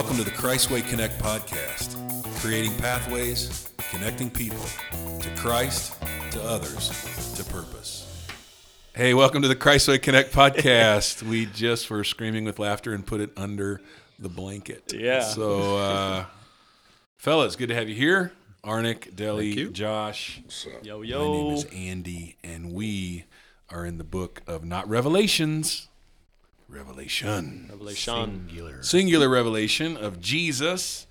Welcome to the Christway Connect podcast, creating pathways, connecting people to Christ, to others, to purpose. Hey, welcome to the Christway Connect podcast. we just were screaming with laughter and put it under the blanket. Yeah. So, uh, fellas, good to have you here. Arnick, Deli. Josh. Yo, yo. My name is Andy, and we are in the book of not Revelations, Revelation. Revelation. Singular. Singular revelation of Jesus.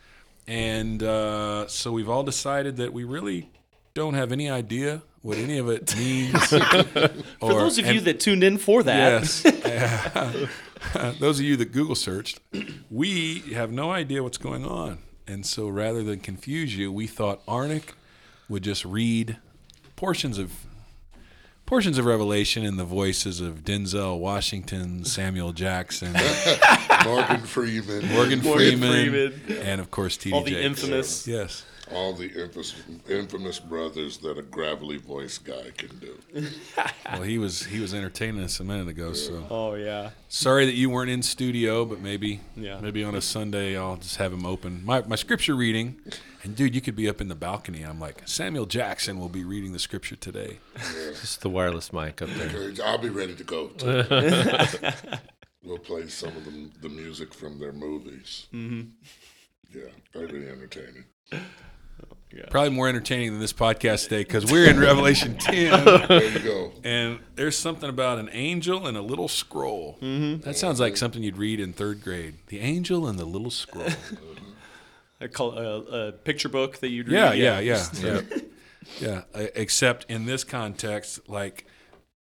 And uh, so we've all decided that we really don't have any idea what any of it means. For those of you that tuned in for that, yes, those of you that Google searched, we have no idea what's going on. And so rather than confuse you, we thought Arnick would just read portions of portions of Revelation in the voices of Denzel Washington, Samuel Jackson, Morgan Freeman, Morgan, Morgan Freeman, Freeman. and of course T.D. all the Jakes. infamous. Yes. All the infamous, infamous brothers that a gravelly voice guy can do. Well, he was he was entertaining us a minute ago. So Oh yeah. sorry that you weren't in studio, but maybe Yeah. maybe on a Sunday I'll just have him open my my scripture reading. And dude, you could be up in the balcony. I'm like Samuel Jackson will be reading the scripture today. Just the wireless mic up there. I'll be ready to go. Too. we'll play some of the, the music from their movies. Mm-hmm. Yeah, that'd be entertaining. Probably more entertaining than this podcast today because we're in Revelation 10, There you go. and there's something about an angel and a little scroll. Mm-hmm. That sounds like something you'd read in third grade. The angel and the little scroll. I call a, a picture book that you'd Yeah, read. yeah, yeah, yeah, yeah. Uh, Except in this context, like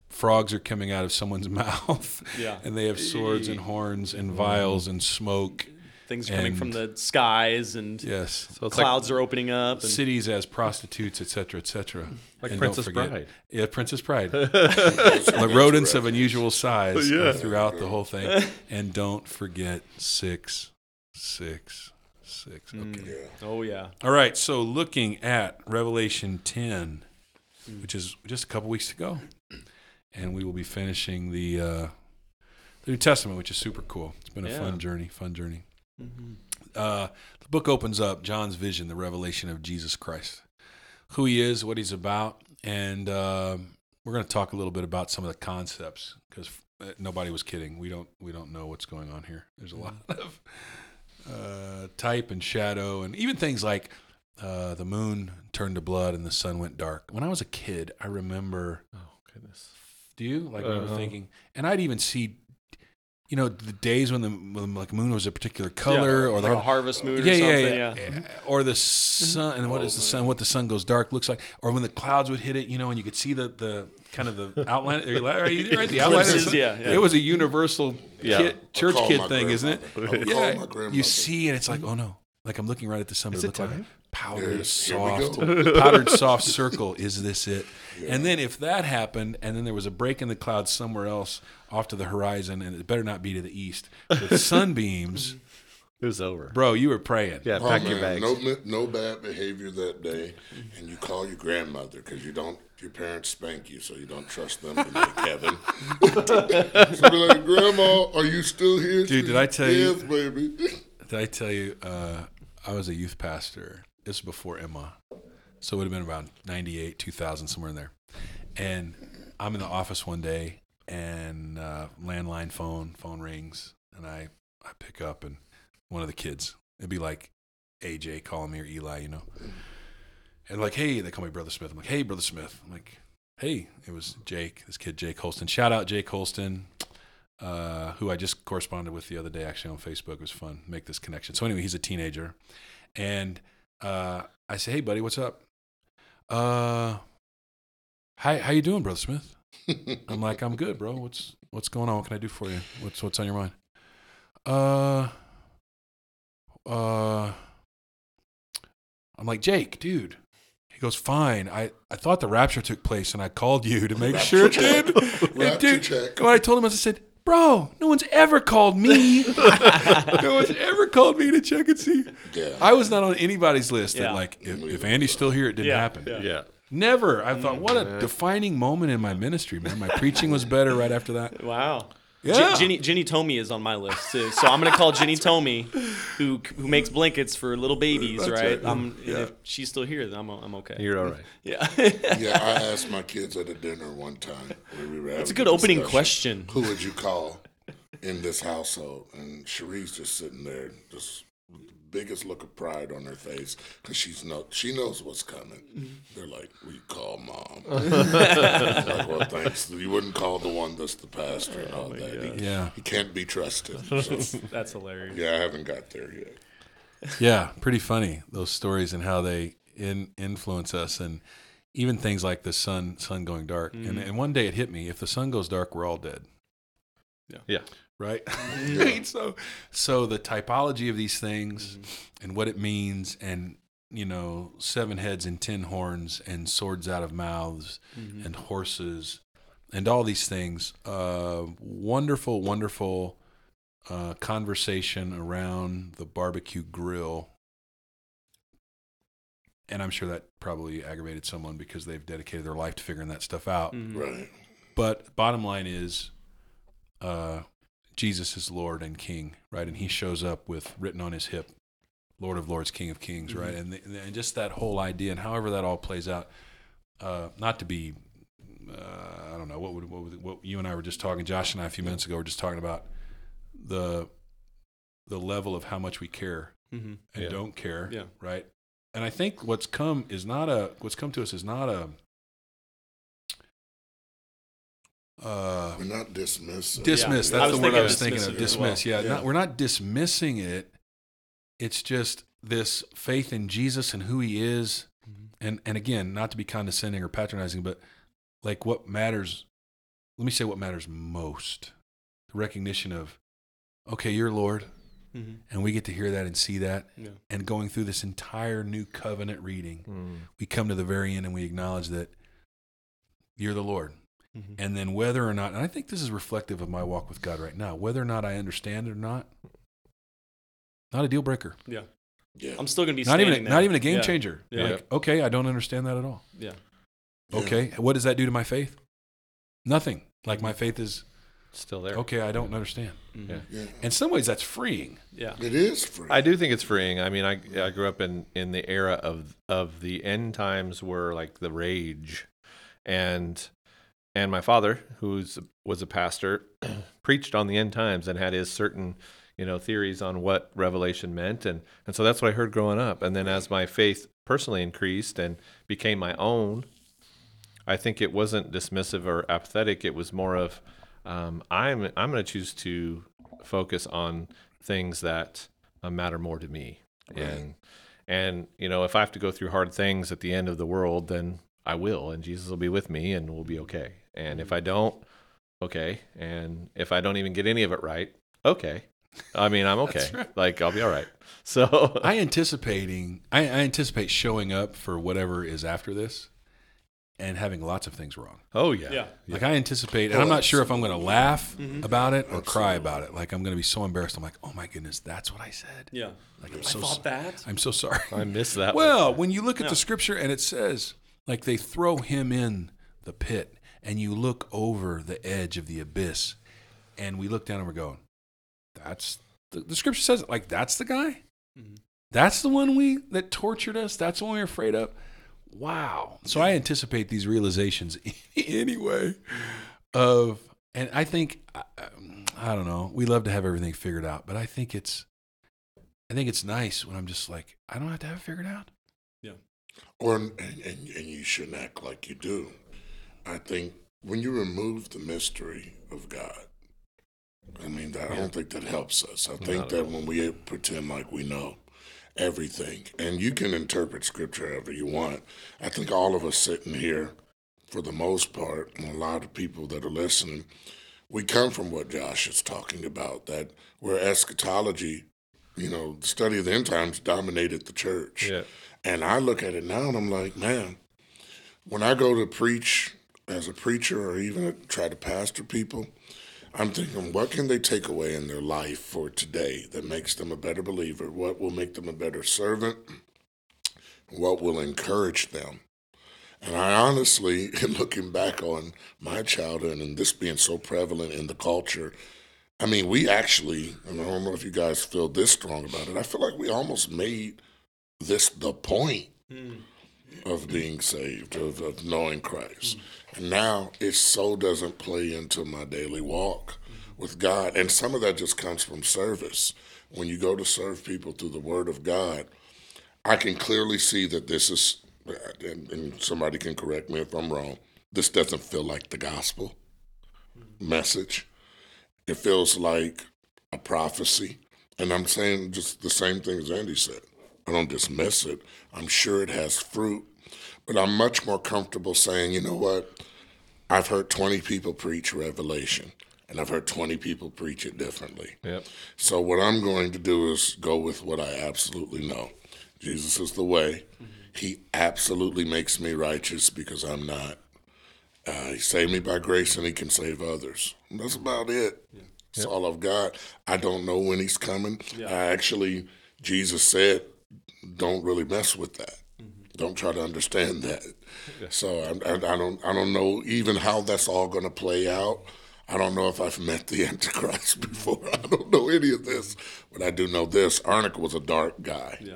frogs are coming out of someone's mouth, Yeah. and they have swords and horns and vials and smoke. Things coming from the skies and Yes, So it's like, clouds are opening up. And, cities as prostitutes, etc., etc. like And Princess forget- Bride. Yeah, Princess Bride. the rodents of unusual size Yeah. are throughout the whole thing, and don't forget six, six, six. Okay. Yeah. oh yeah. All right, so looking at Revelation 10, which is just a couple weeks to go, and we will be finishing the uh, the New Testament, which is super cool. It's been a Yeah. fun journey, fun journey. Mm-hmm. Uh, the book opens up John's vision, the revelation of Jesus Christ, who he is, what he's about, and um we're going to talk a little bit about some of the concepts because nobody was kidding. We don't we don't know what's going on here. There's a lot of uh, type and shadow, and even things like uh, the moon turned to blood and the sun went dark. When I was a kid, I remember. Oh goodness. Do you like remember Uh-huh. thinking? And I'd even see, you know, the days when the when like moon was a particular color, Yeah, or like the a harvest moon yeah, or yeah, something. yeah, Yeah. yeah. Or the sun, and what is the sun? What the sun goes dark looks like, or when the clouds would hit it, you know, and you could see the the kind of the outline. Are you, are you right? The outline. of the Glimpses, yeah, yeah. It was a universal Yeah. kid, church kid my thing, isn't it? grandmother. I'll call Yeah. You see, and it's like, oh no, like I'm looking right at the sun. but Is it it looked like time? a powdered, Yes, soft, powdered, soft circle. Is this it? And then if that happened, and then there was a break in the clouds somewhere else off to the horizon, and it better not be to the east, with sunbeams, It was over. bro, you were praying. Yeah, Oh, pack your bags. no no bad behavior that day, and you call your grandmother because you don't. Your parents spank you, so you don't trust them to make heaven. so be like, Grandma, are you still here? Dude, did I tell yes, you- Yes, baby. Did I tell you? Uh, I was a youth pastor. This was before Emma, so it would have been around '98, 2000, somewhere in there. And I'm in the office one day, and uh, landline phone phone rings, and I I pick up, and one of the kids. It'd be like AJ calling me or Eli, you know. And like, hey, they call me Brother Smith. I'm like, hey, Brother Smith. I'm like, hey, it was Jake, this kid Jake Holston. Shout out Jake Holston uh, who I just corresponded with the other day, actually on Facebook. It was fun make this connection. So anyway, he's a teenager, and uh, I say, "Hey, buddy, what's up? Uh, hi, how you doing, brother Smith?" I'm like, "I'm good, bro. What's what's going on? What can I do for you? What's what's on your mind?" Uh, uh, I'm like, Jake, dude. He goes, fine. I, I thought the rapture took place, and I called you to make sure it Rapture did. check. And Rapture dude, check. when I told him, I said, bro, no one's ever called me. no one's ever called me to check and see. Yeah. I was not on anybody's list. That like, if, if Andy's still here, it didn't Yeah, happen. yeah. Yeah. Never. I thought, what a defining moment in my ministry, man. My preaching was better right after that. Wow. Yeah. J- Ginny Ginny Tomey is on my list too, so I'm gonna call Ginny Tomey, who who makes blankets for little babies, That's right? right. I'm, Yeah. If she's still here, then I'm I'm okay. You're all right. yeah, Yeah, I asked my kids at a dinner one time. Where we were that's a having good opening question. Who would you call in this household? And Cherie's just sitting there, just with the biggest look of pride on her face because she's no, she knows what's coming. They're like, "We call mom." like, well, thanks. You wouldn't call the one that's the pastor and oh all that. He, Yeah. he can't be trusted. So, That's hilarious. yeah, I haven't got there yet. Yeah, pretty funny those stories and how they in, influence us, and even things like the sun sun going dark. And, mm-hmm. and one day it hit me: if the sun goes dark, we're all dead. Yeah. Yeah. Right. Right? so, so the typology of these things and what it means, and you know, seven heads and ten horns, and swords out of mouths, and horses, and all these things. Uh, wonderful, wonderful uh, conversation around the barbecue grill. And I'm sure that probably aggravated someone because they've dedicated their life to figuring that stuff out. Mm-hmm. Right. But bottom line is, uh, Jesus is Lord and King, right? And He shows up with written on His hip, Lord of Lords, King of Kings, right? And the, and just that whole idea, and however that all plays out, uh, not to be, uh, I don't know, what would what, would, what you and I were just talking, Josh and I a few minutes ago, were just talking about the the level of how much we care Mm-hmm. and Yeah. don't care, Yeah. right? And I think what's come is not a what's come to us is not a uh, We're not dismissed. dismiss. Yeah. That's the word I was thinking of. as well. Dismiss. Yeah, Yeah. Not, we're not dismissing it. It's just this faith in Jesus and who He is, and and again, not to be condescending or patronizing, but like what matters. Let me say what matters most: the recognition of, okay, you're Lord, Mm-hmm. and we get to hear that and see that. Yeah. And going through this entire new covenant reading, Mm. we come to the very end and we acknowledge that you're the Lord. Mm-hmm. And then whether or not, and I think this is reflective of my walk with God right now, whether or not I understand it or not, not a deal breaker. Yeah. Yeah. I'm still gonna be Not even, a, standing not even a game Yeah. changer. Yeah. Like, okay, I don't understand that at all. Yeah. Yeah. Okay, what does that do to my faith? Nothing. Like my faith is Still there. okay. I don't understand. Mhm. Yeah. Yeah. In some ways, that's freeing. Yeah. It is free. I do think it's freeing. I mean, I I grew up in in the era of of the end times were like the rage, and and my father, who was a pastor, preached on the end times and had his certain you know theories on what revelation meant, and and so that's what I heard growing up. And then as my faith personally increased and became my own, I think it wasn't dismissive or apathetic. It was more of um, I'm I'm going to choose to focus on things that uh, matter more to me, and and you know if I have to go through hard things at the end of the world, then I will, and Jesus will be with me, and we'll be okay. And if I don't, okay, and if I don't even get any of it right, okay. I mean, I'm okay. Like I'll be all right. So I anticipating, I, I anticipate showing up for whatever is after this, and having lots of things wrong. oh yeah, Yeah. Like I anticipate, and Oh, I'm not sure if I'm going to laugh Mm-hmm. about it or cry about it. Like I'm going to be so embarrassed. I'm like, oh my goodness, that's what I said. Yeah. Like I'm I so, thought that. I'm so sorry. I miss that. one. Well, when you look at Yeah. the scripture and it says, like they throw him in the pit, and you look over the edge of the abyss, and we look down and we're going, that's the, the scripture says it. Like that's the guy. Mhm. That's the one we that tortured us. That's the one we were afraid of. Wow. So I anticipate these realizations anyway. Of and I think I, I don't know. We love to have everything figured out, but I think it's I think it's nice when I'm just like I don't have to have it figured out. Yeah. Or and, and, and you shouldn't act like you do. I think when you remove the mystery of God, I mean, that, I don't think that helps us. I think that when we pretend like we know everything, and you can interpret scripture however you want, I think all of us sitting here, for the most part, and a lot of people that are listening, we come from what Josh is talking about, that where eschatology, you know, the study of the end times dominated the church. yeah, And I look at it now and I'm like, man, when I go to preach as a preacher or even try to pastor people, I'm thinking, what can they take away in their life for today that makes them a better believer? What will make them a better servant? What will encourage them? And I honestly, looking back on my childhood and this being so prevalent in the culture, I mean, we actually, and I don't know if you guys feel this strong about it, I feel like we almost made this the point hmm. of being saved, of, of knowing Christ. Hmm. And now it so doesn't play into my daily walk with God. And some of that just comes from service. When you go to serve people through the Word of God, I can clearly see that this is, and, and somebody can correct me if I'm wrong, this doesn't feel like the gospel message. It feels like a prophecy. And I'm saying just the same thing as Andy said. I don't dismiss it. I'm sure it has fruit. But I'm much more comfortable saying, you know what? I've heard 20 people preach Revelation, and I've heard 20 people preach it differently. Yep. So what I'm going to do is go with what I absolutely know. Jesus is the way. He absolutely makes me righteous because I'm not. Uh, he saved me by grace and he can save others. And that's about it. Yeah. That's all I've got. I don't know when he's coming. I actually, Jesus said, don't really mess with that. Don't try to understand that. So I, I, I don't I don't know even how that's all going to play out. I don't know if I've met the Antichrist before. I don't know any of this, but I do know this. Arnick was a dark guy. Yeah.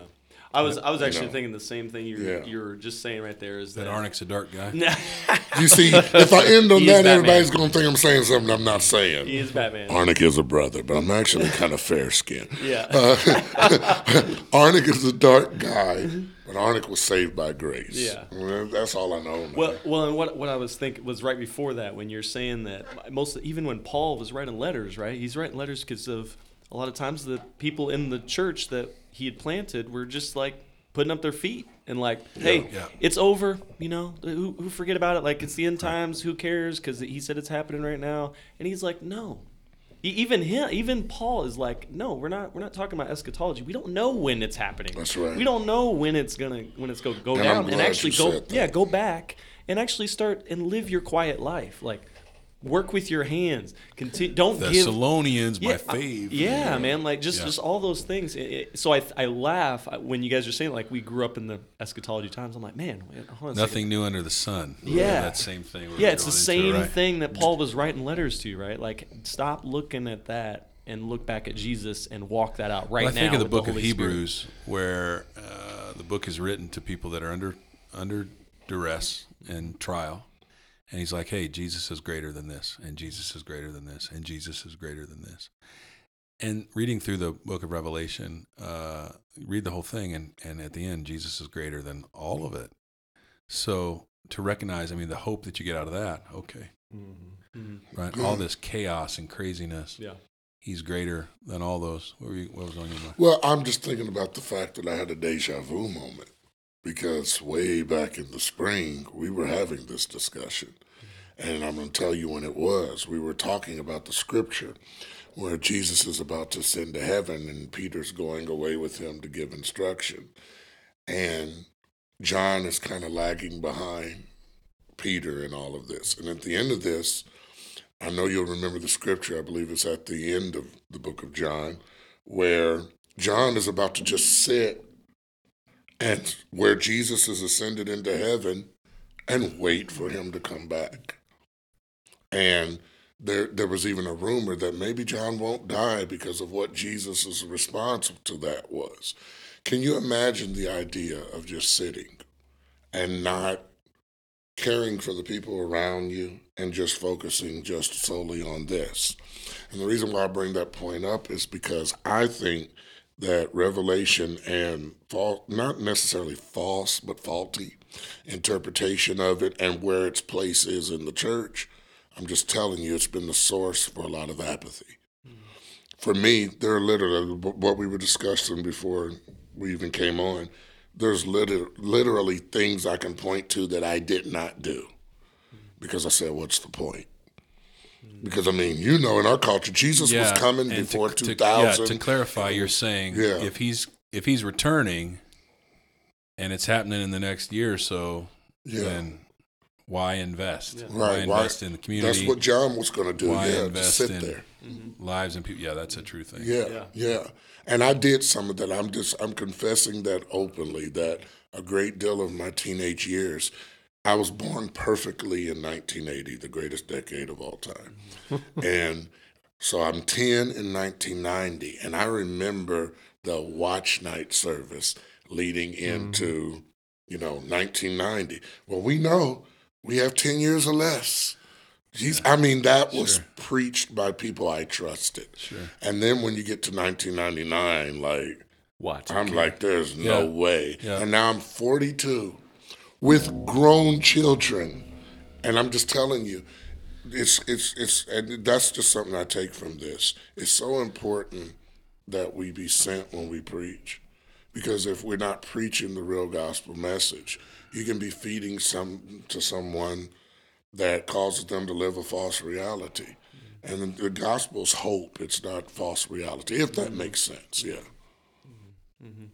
I was I was actually know. thinking the same thing you're Yeah. you're just saying right there is that, That Arnick's a dark guy. You see, if I end on that, everybody's going to think I'm saying something I'm not saying. he is Batman. Arnick is a brother, but I'm actually kind of fair skinned. yeah. Uh, Arnick is a dark guy, mm-hmm. But Arnick was saved by grace. Yeah. Well, that's all I know. man. Well, well, and what what I was thinking was right before that when you're saying that most even when Paul was writing letters, right? He's writing letters because of a lot of times the people in the church that he had planted were just like putting up their feet and like, hey, Yeah. it's over, you know, who, who forget about it? Like it's the end times. Who cares? Because he said it's happening right now, and he's like, no. Even him, even Paul is like, no, we're not. We're not talking about eschatology. We don't know when it's happening. That's right. We don't know when it's gonna when it's gonna go And down. And actually go, yeah, go back and actually start and live your quiet life. Like work with your hands. Don't give. Thessalonians, my Yeah, uh, fave. yeah, man. Like just Yeah. just all those things. It- it- so I I laugh when you guys are saying like we grew up in the eschatology times. I'm like, man, wait, hold on. Nothing new under the sun. Yeah. That same thing. Yeah, it's the same right? thing that Paul was writing letters to, right? Like stop looking at that and look back at Jesus and walk that out right Well, I now. think of the book of Holy Spirit. Hebrews, where uh, the book is written to people that are under under duress and trial, and he's like, "Hey, Jesus is greater than this, and Jesus is greater than this, and Jesus is greater than this." And reading through the book of Revelation, uh, read the whole thing, and and at the end, Jesus is greater than all of it. So to recognize, I mean, the hope that you get out of that, okay, Mhm. right? All this chaos and craziness, Yeah. he's greater than all those. What, were you, what was on your mind? Well, I'm just thinking about the fact that I had a deja vu moment because way back in the spring, we were having this discussion. And I'm going to tell you when it was. We were talking about the scripture where Jesus is about to ascend to heaven and Peter's going away with him to give instruction. And John is kind of lagging behind Peter in all of this. And at the end of this, I know you'll remember the scripture, I believe it's at the end of the book of John, where John is about to just sit and where Jesus is ascended into heaven and wait for him to come back. And there there was even a rumor that maybe John won't die because of what Jesus' response to that was. Can you imagine the idea of just sitting and not caring for the people around you and just focusing just solely on this. And the reason why I bring that point up is because I think that revelation and not necessarily false, but faulty interpretation of it and where its place is in the church, I'm just telling you, it's been the source for a lot of apathy. For me, there are literally what we were discussing before we even came on there's liter- literally things I can point to that I did not do because I said, what's the point? Because I mean, you know, in our culture, Jesus was coming and before to, to- 2000. yeah, to clarify, you're saying Yeah. if he's if he's returning, and it's happening in the next year or so, Yeah. then why invest? Yeah. Why Right, why- invest in the community? That's what John was going to do. Why yeah, invest sit in there. Mm-hmm. lives and people? Yeah, that's a true thing. Yeah, Yeah. yeah, And I did some of that. I'm just I'm confessing that openly that a great deal of my teenage years I was born perfectly in 1980, the greatest decade of all time. and so I'm 10 in 1990, and I remember the watch night service leading into, mm-hmm. you know, 1990. Well, we know we have 10 years or less. Jeez, I mean, that was Sure. preached by people I trusted. Sure. And then when you get to 1999, like, What? I'm like, there's no way. Yeah. And now I'm 42 with grown children. And I'm just telling you, it's, it's, it's, and that's just something I take from this. It's so important that we be sent when we preach. Because if we're not preaching the real gospel message, you can be feeding some to someone that causes them to live a false reality. And the gospel's hope, it's not false reality, if that mm-hmm. makes sense, yeah. Mm-hmm. Mm-hmm.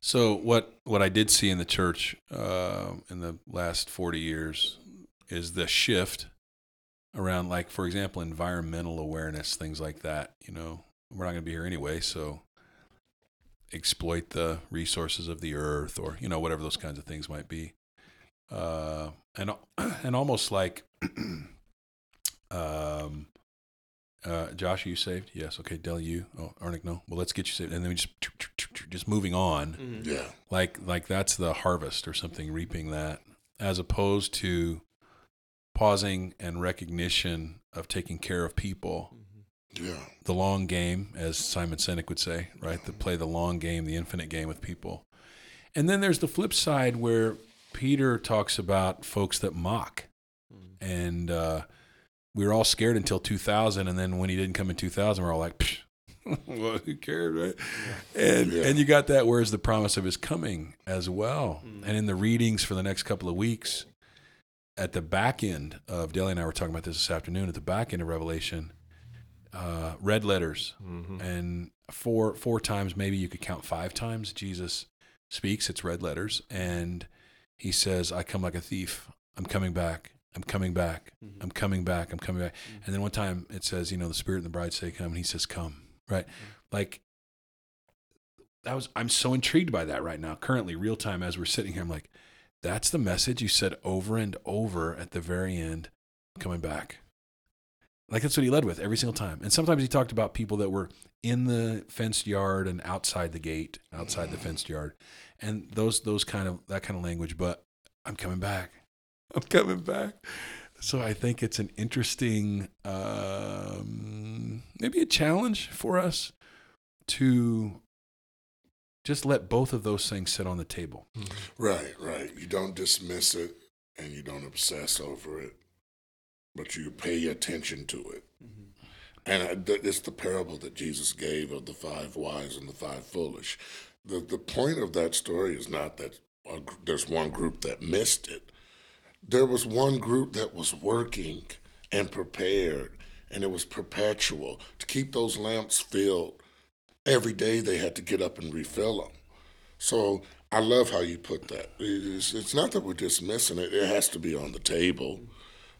So what what I did see in the church uh, in the last forty years is the shift around, like for example, environmental awareness, things like that. You know, we're not going to be here anyway, so exploit the resources of the earth, or you know, whatever those kinds of things might be. Uh, and and almost like, um, uh, Josh, are you saved? Yes. Okay. Del, you? Oh, Arnick, no. Well, let's get you saved, and then we just just moving on. Mhm. Yeah. like like that's the harvest or something reaping that as opposed to pausing and recognition of taking care of people. Yeah. the long game as simon sinek would say right? To play the long game the infinite game with people. And then there's the flip side where peter talks about folks that mock. And uh, we were all scared until 2000 and then when he didn't come in 2000 we're all like Psh, well, who cares, right? And Yeah. and you got that where's the promise of his coming as well. And in the readings for the next couple of weeks at the back end of Deli and I were talking about this this afternoon at the back end of Revelation uh, red letters. Mm-hmm. and four four times maybe you could count five times Jesus speaks it's red letters. And he says I come like a thief. I'm coming back. I'm coming back. Mhm. I'm coming back. I'm coming back. Mhm. and then one time it says you know the spirit and the bride say come. And he says come right? Like that was I'm so intrigued by that right now currently real time as we're sitting here. I'm like that's the message you said over and over at the very end coming back. Like that's what he led with every single time. And sometimes he talked about people that were in the fenced yard and outside the gate outside the fenced yard and those those kind of that kind of language but i'm coming back. I'm coming back so i think it's an interesting um, maybe a challenge for us to just let both of those things sit on the table Right, right. You don't dismiss it and you don't obsess over it, but you pay attention to it. Mhm. And it's the parable that Jesus gave of the five wise and the five foolish. The, the point of that story is not that a there's one group that missed it. There was one group that was working and prepared, and it was perpetual. To keep those lamps filled, every day they had to get up and refill them. So I love how you put that. It's, it's not that we're dismissing it, it has to be on the table,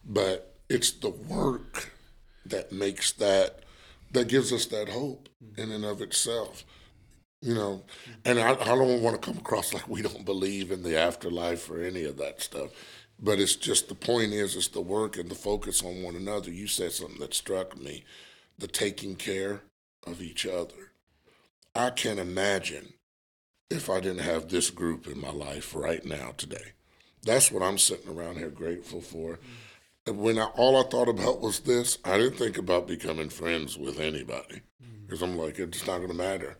but it's the work that makes that, that gives us that hope in and of itself. You know, and I, I don't want to come across like we don't believe in the afterlife or any of that stuff. But it's just the point is, it's the work and the focus on one another. You said something that struck me the taking care of each other. I can't imagine if I didn't have this group in my life right now today. That's what I'm sitting around here grateful for. And when I, all I thought about was this, I didn't think about becoming friends with anybody mm. because I'm like, it's not going to matter.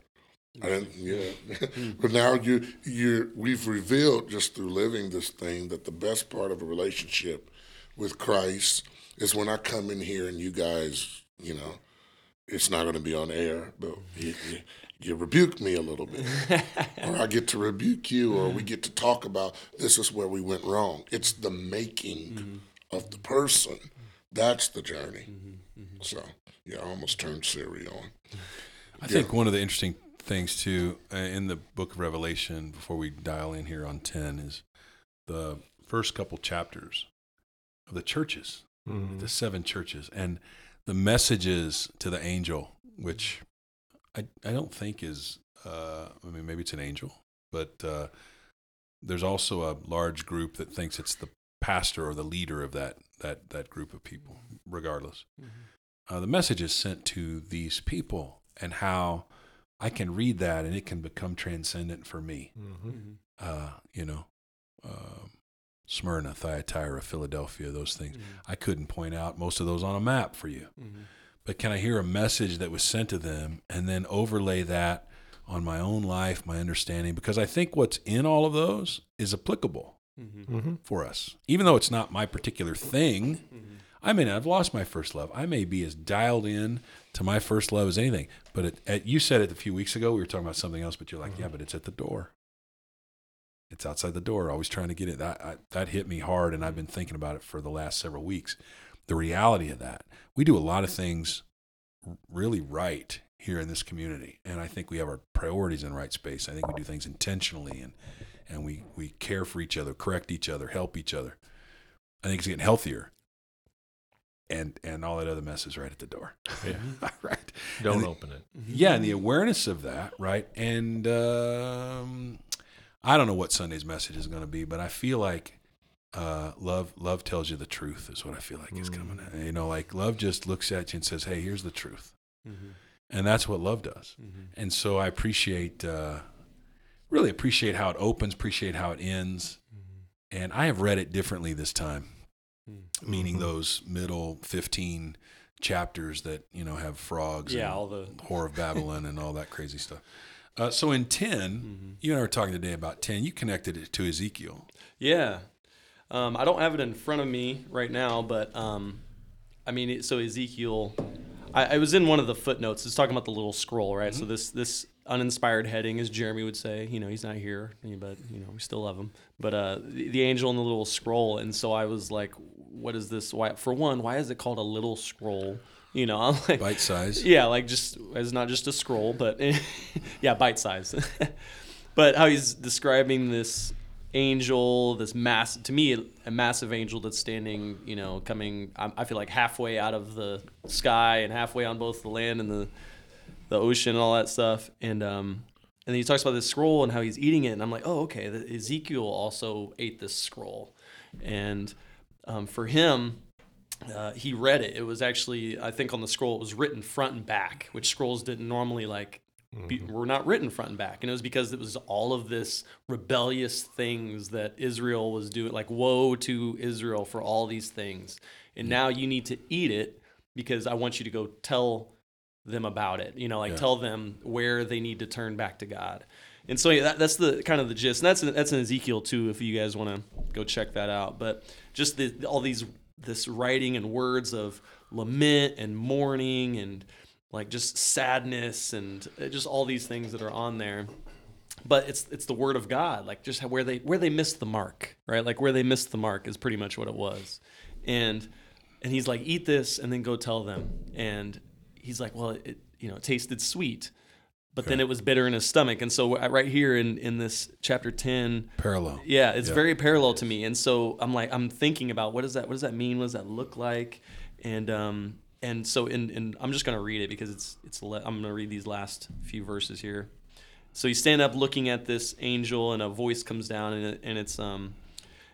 I didn't, yeah. but now you, you, we've revealed just through living this thing that the best part of a relationship with Christ is when I come in here and you guys, you know, it's not going to be on air, but you, you, you rebuke me a little bit, or I get to rebuke you, or we get to talk about this is where we went wrong. It's the making mm-hmm. of the person. That's the journey. Mm-hmm. Mm-hmm. So, yeah, I almost turned Siri on. I think one of the interesting things too uh, in the book of Revelation before we dial in here on 10 is the first couple chapters of the churches, Mm-hmm. the seven churches and the messages to the angel which I I don't think is uh I mean maybe it's an angel but uh there's also a large group that thinks it's the pastor or the leader of that that that group of people, regardless. Uh, the message is sent to these people, and how I can read that and it can become transcendent for me. Mm-hmm. Uh, you know, um Smyrna, Thyatira, Philadelphia, those things. I couldn't point out most of those on a map for you. But can I hear a message that was sent to them and then overlay that on my own life, my understanding? Because I think what's in all of those is applicable Mm-hmm. for us. Even though it's not my particular thing, I may not have lost my first love. I may be as dialed in to my first love is anything. But it, at, you said it a few weeks ago. We were talking about something else, but you're like, yeah, mm-hmm. but it's at the door. It's outside the door. Always trying to get it. That I, that hit me hard, and I've been thinking about it for the last several weeks. The reality of that. We do a lot of things really right here in this community, and I think we have our priorities in the right space. I think we do things intentionally, and and we we care for each other, correct each other, help each other. I think it's getting healthier. And and all that other mess is right at the door. Yeah. right. Don't the- open it. Yeah, and the awareness of that, right? And um, I don't know what Sunday's message is going to be, but I feel like uh, love love tells you the truth is what I feel like is coming. You know, like love just looks at you and says, "Hey, here's the truth," and that's what love does. And so I appreciate, uh, really appreciate how it opens, appreciate how it ends, and I have read it differently this time, meaning those middle fifteen chapters that you know have frogs, Yeah, and all the Whore of Babylon and all that crazy stuff. Uh, so in 10, you and I were talking today about 10. You connected it to Ezekiel. Yeah. Um, I don't have it in front of me right now, but um, I mean, so Ezekiel, I, I was in one of the footnotes. It's talking about the little scroll, right? So this this uninspired heading, as Jeremy would say, you know, he's not here, but you know, we still love him. But uh, the, angel and the little scroll, and so I was like, what is this? Why? For one, why is it called a little scroll? You know, I'm like, Bite size. yeah, like just it's not just a scroll, but yeah, bite size. but how he's describing this angel, this mass to me a massive angel that's standing, you know, coming. I, I feel like halfway out of the sky and halfway on both the land and the the ocean and all that stuff. And um, and then he talks about this scroll and how he's eating it, and I'm like, oh, okay. The, Ezekiel also ate this scroll, and um, for him, uh, he read it. It was actually, I think, on the scroll, it was written front and back, which scrolls didn't normally like. Be, were not written front and back, and it was because it was all of this rebellious things that Israel was doing. Like, woe to Israel for all these things, and now you need to eat it because I want you to go tell them about it. You know, like Yeah. tell them where they need to turn back to God. And so yeah, that, that's the kind of the gist. And that's that's in Ezekiel too, if you guys want to go check that out. But just the, all these this writing and words of lament and mourning and like just sadness and uh, just all these things that are on there. But it's it's the word of God, like just how, where they where they missed the mark, right? Like where they missed the mark is pretty much what it was. And and he's like, eat this and then go tell them. And he's like, well, it you know it tasted sweet, but then it was bitter in his stomach. And so right here in in this chapter ten, Parallel. yeah, it's Yeah. very parallel to me. And so I'm like, I'm thinking about what does that what does that mean? What does that look like? And um and so in and I'm just gonna read it because it's it's le- I'm gonna read these last few verses here. So you stand up looking at this angel, and a voice comes down, and, it, and it's um,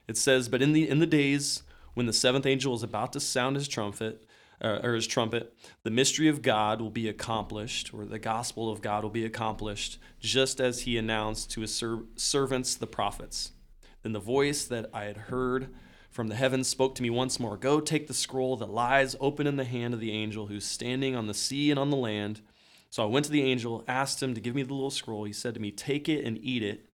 it says, "But in the in the days when the seventh angel is about to sound his trumpet, uh, or his trumpet, the mystery of God will be accomplished, or the gospel of God will be accomplished, just as he announced to his ser- servants the prophets." Then the voice that I had heard from the heavens spoke to me once more Go take the scroll that lies open in the hand of the angel who's standing on the sea and on the land. So I went to the angel, asked him to give me the little scroll. He said to me, Take it and eat it.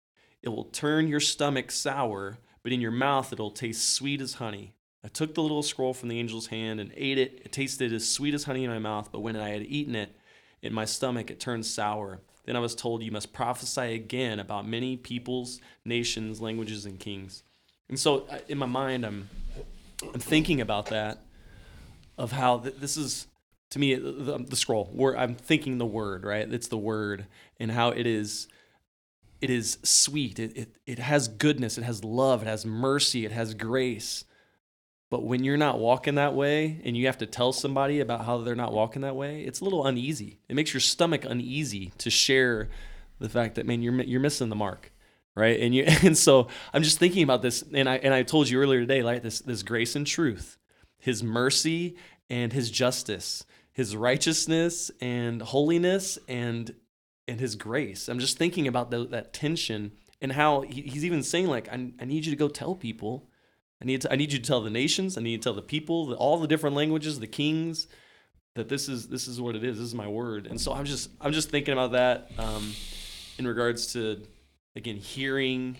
It will turn your stomach sour, but in your mouth it'll taste sweet as honey. I took the little scroll from the angel's hand and ate it. It tasted as sweet as honey in my mouth, but when I had eaten it, in my stomach it turned sour. Then I was told, You must prophesy again about many peoples, nations, languages, and kings. And so uh, in my mind, I'm, I'm thinking about that, of how th- this is, to me, the, the, the scroll, where I'm thinking the word, right? It's the word, and how it is it is sweet. It, it, it has goodness. It has love. It has mercy. It has grace. But when you're not walking that way and you have to tell somebody about how they're not walking that way, it's a little uneasy. It makes your stomach uneasy to share the fact that, man, you're, you're missing the mark. right? And you and so I'm just thinking about this, and I and I told you earlier today, like this this grace and truth, His mercy and His justice, His righteousness and holiness and and His grace. I'm just thinking about the, that tension and how he, he's even saying like I, I need you to go tell people. I need to, I need you to tell the nations. I need to tell the people, the, all the different languages, the kings, that this is this is what it is. This is my word. And so I'm just I'm just thinking about that um, in regards to again hearing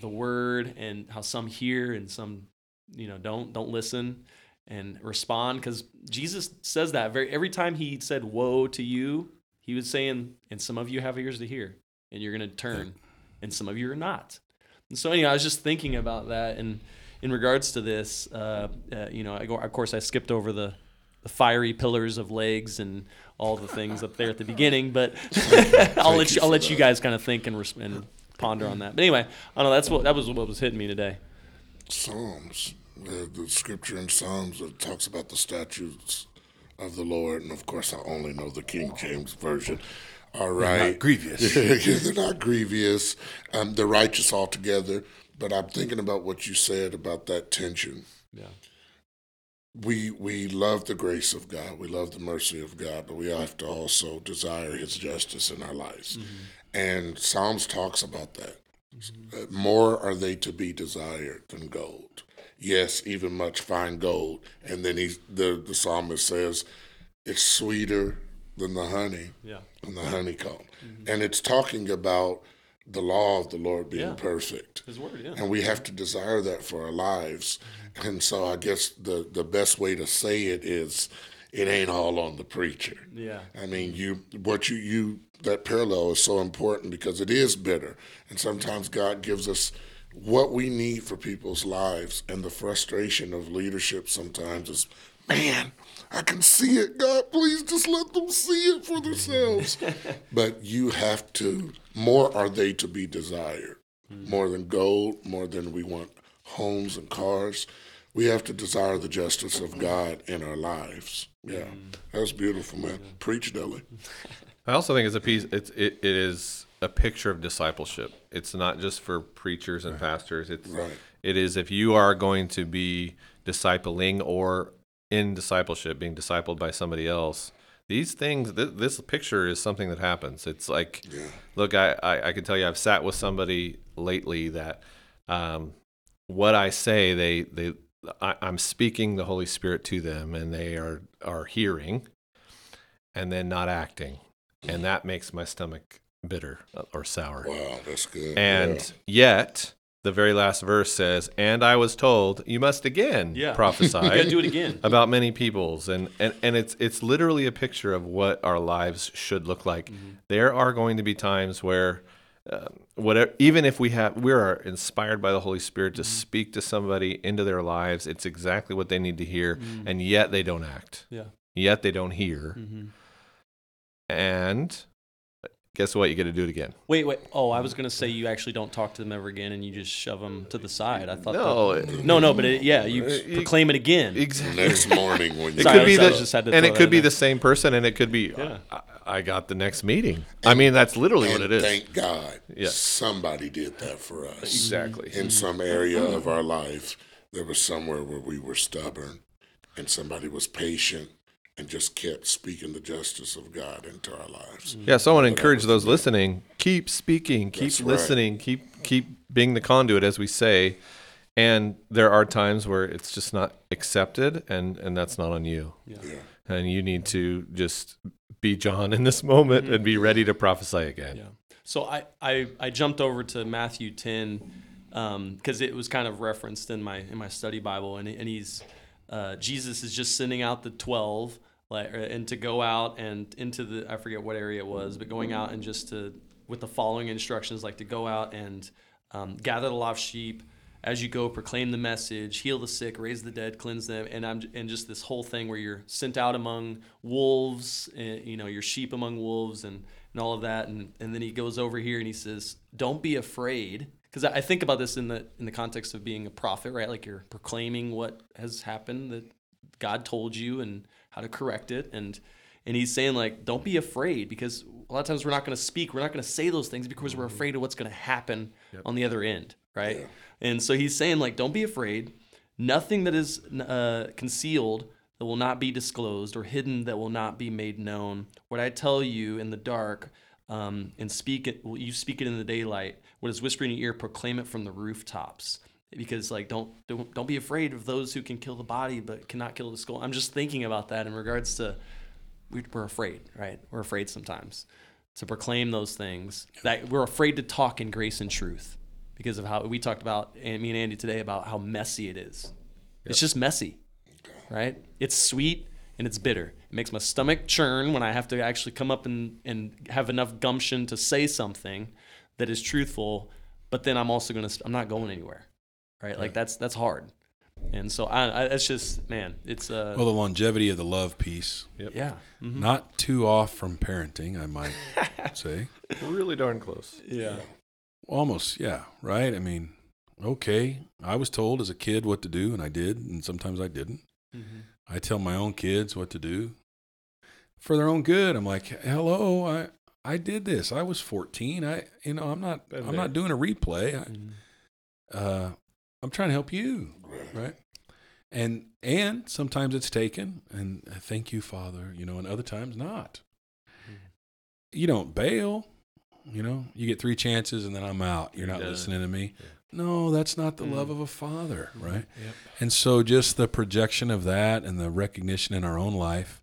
the word and how some hear and some you know don't don't listen and respond because Jesus says that very every time he said woe to you he was saying and some of you have ears to hear and you're going to turn and some of you are not and so anyway I was just thinking about that and in regards to this uh, uh, you know I go, of course I skipped over the the fiery pillars of legs and all the things up there at the beginning but I'll let you, I'll let you guys kind of think and, res- and ponder on that. But anyway I know that's what that was what was hitting me today. Psalms, uh, the scripture in Psalms that talks about the statutes of the Lord, and of course, I only know the King James version. All right, not grievous. they're not grievous. Um, they're righteous altogether. But I'm thinking about what you said about that tension. yeah We we love the grace of God, we love the mercy of God, but we have to also desire His justice in our lives. And Psalms talks about that. Uh, More are they to be desired than gold. Yes, even much fine gold. And then he, the the psalmist says, it's sweeter than the honey yeah and the honeycomb. Mm-hmm. And it's talking about the law of the Lord being Yeah. perfect. his word yeah And we have to desire that for our lives. Mm-hmm. And so I guess the, the best way to say it is it ain't all on the preacher. yeah I mean, you what you you that parallel is so important because it is bitter, and sometimes God gives us what we need for people's lives, and the frustration of leadership sometimes is, man, I can see it. God, please just let them see it for themselves. but you have to. More are they to be desired, hmm. more than gold, more than we want homes and cars. We have to desire the justice of God in our lives. Yeah, hmm. that's beautiful, man. Preach, Deli. I also think it's a piece. It's it, it is a picture of discipleship. It's not just for preachers and pastors. It's Right. it is if you are going to be discipling or in discipleship, being discipled by somebody else. These things, th- this picture is something that happens. It's like, look, I, I, I can tell you, I've sat with somebody lately that um, what I say, they, they, I, I'm speaking the Holy Spirit to them, and they are are hearing, and then not acting, and that makes my stomach bitter uh, or sour. Wow, that's good. And yet, the very last verse says, "And I was told, you must again Yeah. prophesy you gotta do it again about many peoples." And, and and it's it's literally a picture of what our lives should look like. Mm-hmm. There are going to be times where. Uh, whatever, even if we have, we are inspired by the Holy Spirit to Mm-hmm. speak to somebody into their lives. It's exactly what they need to hear, Mm-hmm. and yet they don't act. yeah Yet they don't hear, hmm and guess what? You get to do it again. wait wait oh I was gonna say you actually don't talk to them ever again and you just shove them to the side I thought No, that, no no but it, yeah you you- proclaim it again exactly. Next morning when you It Sorry, could be the, just had to and it could be there. the same person, and it could be. Yeah. I, I got the next meeting. I mean, that's literally and what it is. thank God Yeah. somebody did that for us. exactly. In some area of our life, there was somewhere where we were stubborn and somebody was patient and just kept speaking the justice of God into our lives. Yeah. So I want to encourage those listening: keep speaking, keep That's right. listening, keep keep being the conduit, as we say. And there are times where it's just not accepted, and and that's not on you. yeah. Yeah. And you need to just be John in this moment and be ready to prophesy again. Yeah. So I, I, I jumped over to Matthew 10 because it was kind of referenced in my in my study Bible, and and he's uh, Jesus is just sending out the twelve, like and to go out and into the I forget what area it was, but going out and just to with the following instructions, like to go out and um, gather the lost sheep. As you go, proclaim the message, heal the sick, raise the dead, cleanse them, and I'm and just this whole thing where you're sent out among wolves, and, you know, your sheep among wolves, and and all of that, and and then he goes over here and he says, "Don't be afraid," because I think about this in the in the context of being a prophet, right? Like you're proclaiming what has happened that God told you and how to correct it, and and he's saying like, don't be afraid because a lot of times we're not going to speak, we're not going to say those things because we're afraid of what's going to happen on the other end, right? And so he's saying like, don't be afraid. Nothing that is uh, concealed that will not be disclosed or hidden that will not be made known. What I tell you in the dark, um, and speak it, well, you speak it in the daylight. What is whispered in your ear, proclaim it from the rooftops. Because like, don't don't don't be afraid of those who can kill the body but cannot kill the soul. I'm just thinking about that in regards to we- we're afraid, right? We're afraid sometimes to proclaim those things. That we're afraid to talk in grace and truth because of how we talked about and me and Andy today about how messy it is. It's just messy, right? It's sweet and it's bitter. It makes my stomach churn when I have to actually come up and, and have enough gumption to say something that is truthful. But then I'm also gonna I'm not going anywhere, right? Like that's that's hard. And so I, I it's just man, it's uh Well, the longevity of the love piece, yeah. Mhm. not too off from parenting, I might say. Really darn close. Yeah. Almost, yeah, right? I mean, okay, I was told as a kid what to do, and I did, and sometimes I didn't. Mm-hmm. I tell my own kids what to do for their own good. I'm like, hello, I I did this. I was 14. I you know I'm not I'm not doing a replay. Mm-hmm. I, uh, I'm trying to help you, right? And and sometimes it's taken, and uh, thank you, Father. You know, and other times not. You don't bail. You know, you get three chances, and then I'm out. You're not listening to me. Yeah. No, that's not the Mm. love of a father, right? Yep. And so, just the projection of that and the recognition in our own life.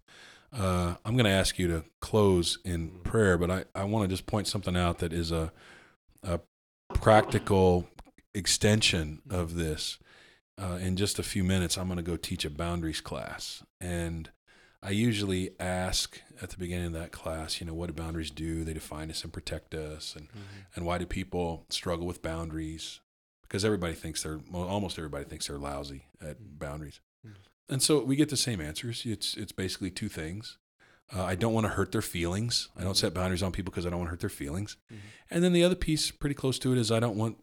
Uh, I'm going to ask you to close in prayer, but I, I want to just point something out that is a, a practical extension mm-hmm. of this. Uh, in just a few minutes, I'm going to go teach a boundaries class. And I usually ask at the beginning of that class, you know, what do boundaries do? They define us and protect us. And, mm-hmm. and why do people struggle with boundaries? Because everybody thinks they're, well, almost everybody thinks they're lousy at mm. boundaries. Mm. And so we get the same answers. It's, it's basically two things. Uh, I don't want to hurt their feelings. I don't mm-hmm. set boundaries on people because I don't want to hurt their feelings. And then the other piece, pretty close to it, is I don't want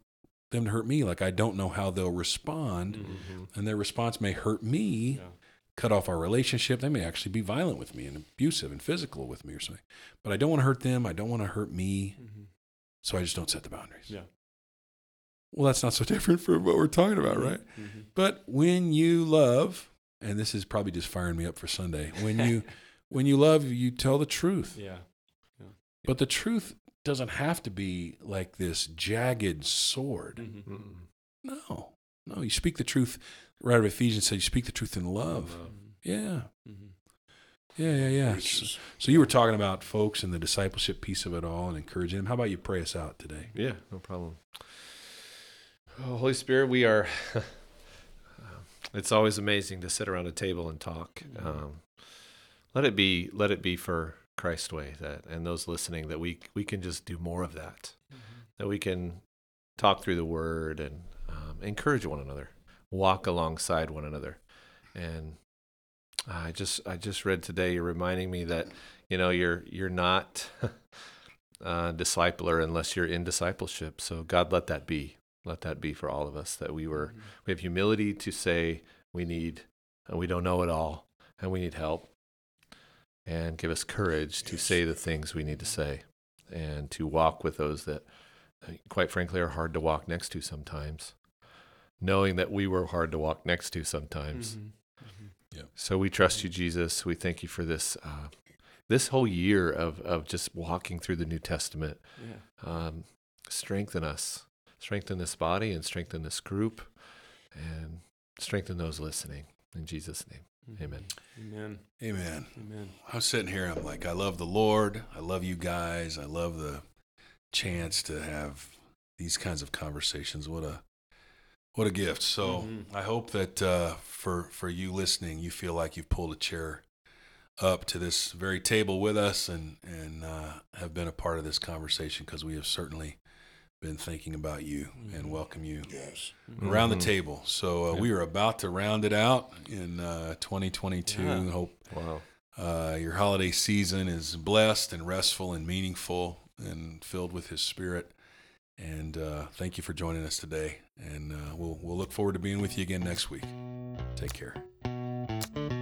them to hurt me. Like I don't know how they'll respond, Mm-hmm. and their response may hurt me, Yeah. cut off our relationship. They may actually be violent with me and abusive and physical with me or something. But I don't want to hurt them. I don't want to hurt me. So I just don't set the boundaries. Yeah. Well, that's not so different from what we're talking about, right? Mm-hmm. But when you love, and this is probably just firing me up for Sunday, when you when you love, you tell the truth. Yeah. But the truth doesn't have to be like this jagged sword. Mm-hmm. No. No, you speak the truth. Right of Ephesians said, you speak the truth in love. Love. Yeah. Mm-hmm. Yeah, yeah, yeah. So, so you were talking about folks and the discipleship piece of it all and encouraging them. How about you pray us out today? Yeah, no problem. Oh, Holy Spirit, we are. it's always amazing to sit around a table and talk. Um, let it be. Let it be for Christ's way that, and those listening, that we we can just do more of that. That we can talk through the Word and um, encourage one another, walk alongside one another, and I just I just read today. You're reminding me that you know you're you're not. uh, discipler unless you're in discipleship. So God, let that be. Let that be for all of us that we were we have humility to say we need and we don't know it all and we need help. And give us courage to Yes. say the things we need to say and to walk with those that uh, quite frankly are hard to walk next to sometimes. Knowing that we were hard to walk next to sometimes. Mm-hmm. So we trust you, Jesus. We thank you for this uh, this whole year of of just walking through the New Testament. Yeah. Um, strengthen us, strengthen this body, and strengthen this group, and strengthen those listening. In Jesus' name, Amen. Amen. Amen. Amen. I was sitting here. I'm like, I love the Lord. I love you guys. I love the chance to have these kinds of conversations. What a what a gift. So Mhm. I hope that uh, for for you listening, you feel like you've pulled a chair up to this very table with us and and uh, have been a part of this conversation because we have certainly been thinking about you and Mhm. welcome you Yes. around Mhm. the table. So uh, we are about to round it out in uh, 2022. Yeah. Hope Wow. uh, your holiday season is blessed and restful and meaningful and filled with His Spirit. And uh, thank you for joining us today. And uh, we'll we'll look forward to being with you again next week. Take care.